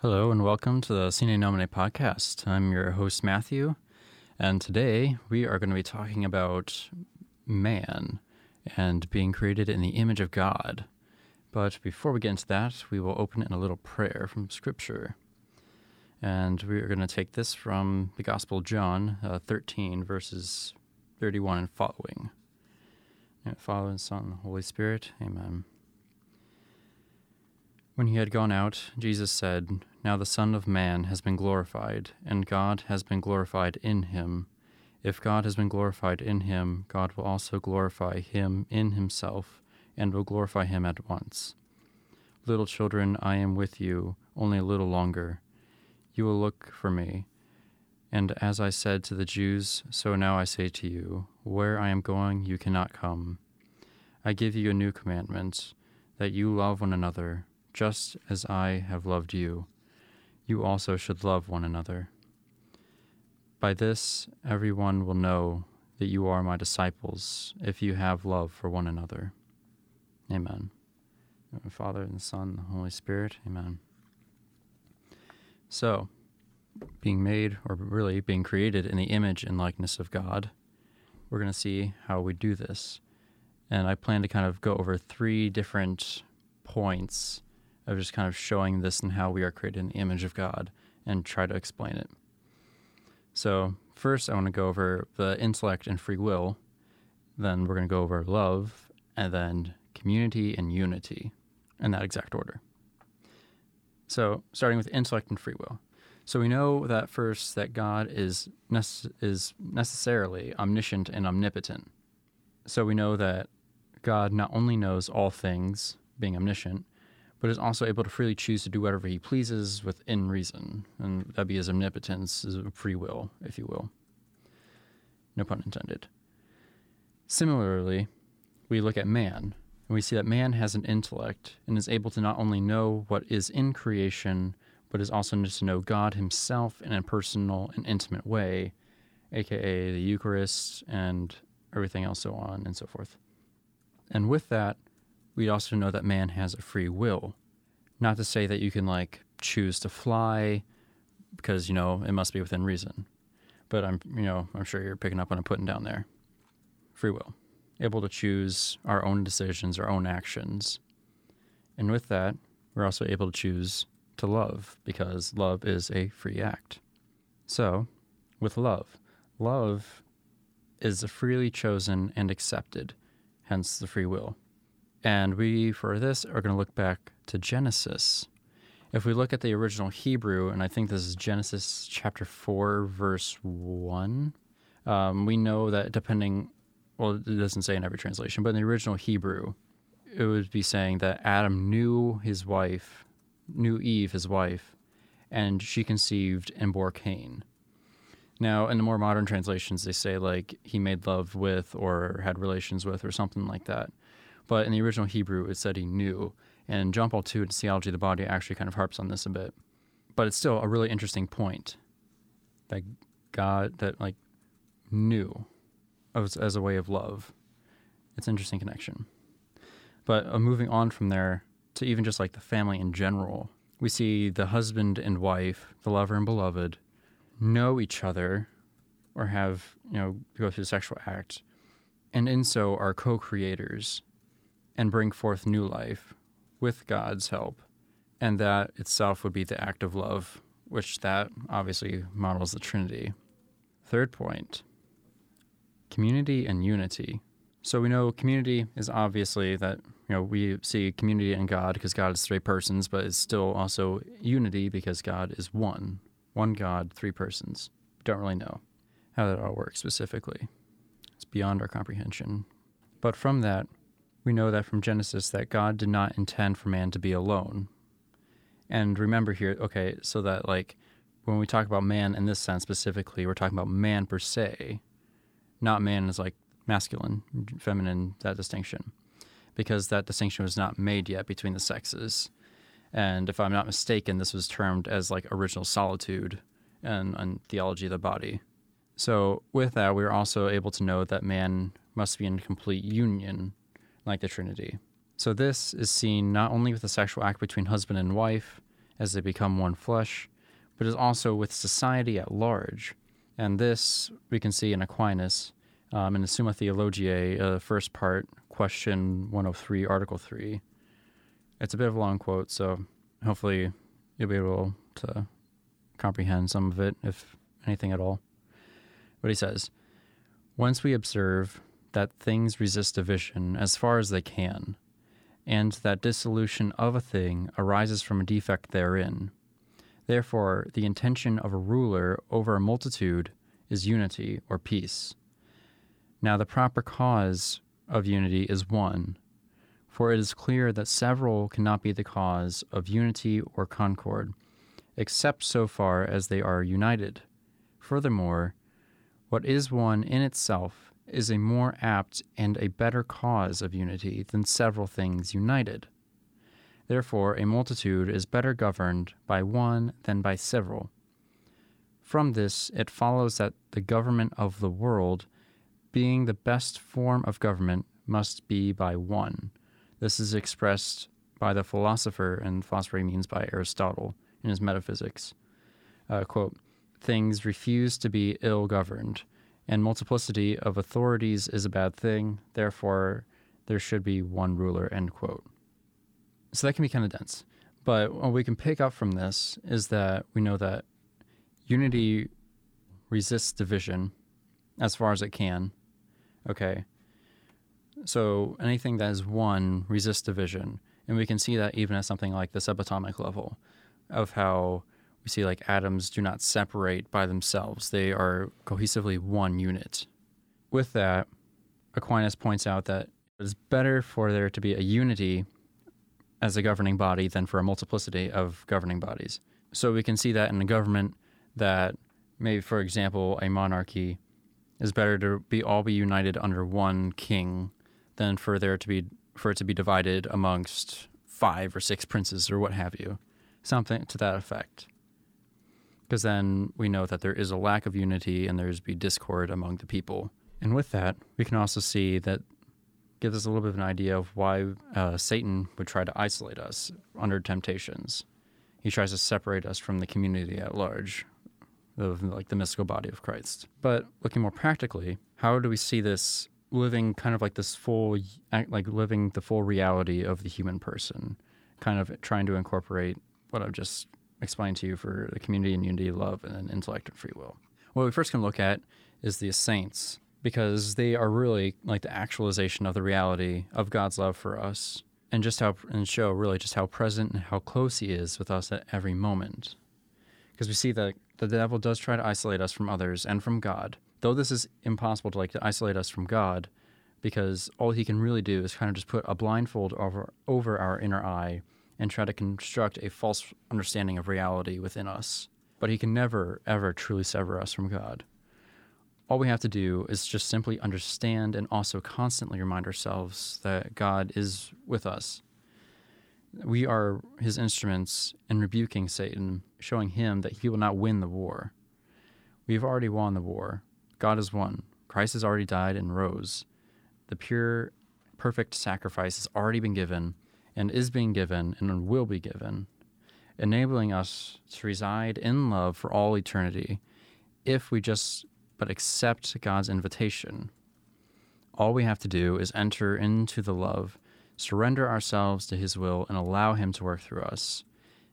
Hello and welcome to the Sine Nomine podcast. I'm your host, Matthew, and today we are going to be talking about man and being created in the image of God. But before we get into that, we will open in a little prayer from Scripture. And we are going to take this from the Gospel of John uh, 13, verses 31 and following. Father and Son, Holy Spirit, Amen. When he had gone out, Jesus said, Now the Son of Man has been glorified, and God has been glorified in him. If God has been glorified in him, God will also glorify him in himself, and will glorify him at once. Little children, I am with you only a little longer. You will look for me. And as I said to the Jews, so now I say to you, Where I am going, you cannot come. I give you a new commandment, that you love one another just as I have loved you, you also should love one another. By this, everyone will know that you are my disciples if you have love for one another. Amen. Father, and Son, the Holy Spirit. Amen. So, being made, or really being created in the image and likeness of God, we're going to see how we do this. And I plan to kind of go over three different points of just kind of showing this and how we are created in the image of God and try to explain it. So, first, I want to go over the intellect and free will. Then, we're going to go over love, and then community and unity in that exact order. So, starting with intellect and free will. So, we know that first that God is, nece- is necessarily omniscient and omnipotent. So, we know that God not only knows all things, being omniscient, but is also able to freely choose to do whatever he pleases within reason. And that'd be his omnipotence, his free will, if you will. No pun intended. Similarly, we look at man, and we see that man has an intellect and is able to not only know what is in creation, but is also to know God himself in a personal and intimate way, aka the Eucharist and everything else, so on and so forth. And with that, we also know that man has a free will. Not to say that you can like choose to fly because, you know, it must be within reason. But I'm, you know, I'm sure you're picking up what I'm putting down there. Free will. Able to choose our own decisions, our own actions. And with that, we're also able to choose to love because love is a free act. So, with love, love is freely chosen and accepted, hence the free will. And we, for this, are going to look back to Genesis. If we look at the original Hebrew, and I think this is Genesis chapter 4, verse 1, um, we know that depending, well, it doesn't say in every translation, but in the original Hebrew, it would be saying that Adam knew his wife, knew Eve, his wife, and she conceived and bore Cain. Now, in the more modern translations, they say like he made love with or had relations with or something like that. But in the original Hebrew, it said he knew. And John Paul II, in Theology of the Body, actually kind of harps on this a bit. But it's still a really interesting point that God, that like knew as, as a way of love. It's an interesting connection. But uh, moving on from there to even just like the family in general, we see the husband and wife, the lover and beloved, know each other or have, you know, go through the sexual act, and in so are co creators and bring forth new life with God's help. And that itself would be the act of love, which that obviously models the Trinity. Third point community and unity. So we know community is obviously that you know we see community in God because God is three persons, but it's still also unity because God is one, one God, three persons. Don't really know how that all works specifically. It's beyond our comprehension. But from that, we know that from Genesis that God did not intend for man to be alone. And remember here, okay, so that like when we talk about man in this sense specifically, we're talking about man per se, not man as like masculine, feminine, that distinction, because that distinction was not made yet between the sexes. And if I'm not mistaken, this was termed as like original solitude and, and theology of the body. So with that, we are also able to know that man must be in complete union like the Trinity. So this is seen not only with the sexual act between husband and wife as they become one flesh, but is also with society at large. And this we can see in Aquinas um, in the Summa Theologiae, uh, first part, question 103, article 3. It's a bit of a long quote, so hopefully you'll be able to comprehend some of it, if anything at all. But he says, Once we observe that things resist division as far as they can, and that dissolution of a thing arises from a defect therein. Therefore, the intention of a ruler over a multitude is unity or peace. Now, the proper cause of unity is one, for it is clear that several cannot be the cause of unity or concord, except so far as they are united. Furthermore, what is one in itself is a more apt and a better cause of unity than several things united. Therefore, a multitude is better governed by one than by several. From this, it follows that the government of the world, being the best form of government, must be by one. This is expressed by the philosopher, and philosopher means by Aristotle in his Metaphysics. Uh, quote, Things refuse to be ill governed and multiplicity of authorities is a bad thing. Therefore, there should be one ruler. End quote. So that can be kind of dense. But what we can pick up from this is that we know that unity resists division as far as it can. Okay. So anything that is one resists division. And we can see that even at something like the subatomic level of how we see like atoms do not separate by themselves, they are cohesively one unit. With that, Aquinas points out that it is better for there to be a unity as a governing body than for a multiplicity of governing bodies. So we can see that in a government that maybe for example a monarchy is better to be all be united under one king than for there to be for it to be divided amongst five or six princes or what have you. Something to that effect because then we know that there is a lack of unity and there's be discord among the people. And with that, we can also see that gives us a little bit of an idea of why uh, Satan would try to isolate us under temptations. He tries to separate us from the community at large, of like the mystical body of Christ. But looking more practically, how do we see this living kind of like this full, like living the full reality of the human person, kind of trying to incorporate what I've just explain to you for the community and unity, love, and intellect and free will. What we first can look at is the saints, because they are really like the actualization of the reality of God's love for us, and just how and show really just how present and how close He is with us at every moment. Because we see that the devil does try to isolate us from others and from God, though this is impossible to like to isolate us from God, because all he can really do is kind of just put a blindfold over over our inner eye and try to construct a false understanding of reality within us. But he can never, ever truly sever us from God. All we have to do is just simply understand and also constantly remind ourselves that God is with us. We are his instruments in rebuking Satan, showing him that he will not win the war. We've already won the war. God has won. Christ has already died and rose. The pure, perfect sacrifice has already been given and is being given and will be given, enabling us to reside in love for all eternity if we just but accept God's invitation. All we have to do is enter into the love, surrender ourselves to His will, and allow Him to work through us.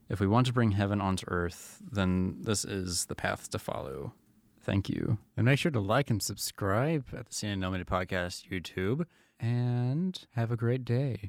If we want to bring heaven onto earth, then this is the path to follow. Thank you. And make sure to like and subscribe at the Sine Nomine Podcast YouTube. And have a great day.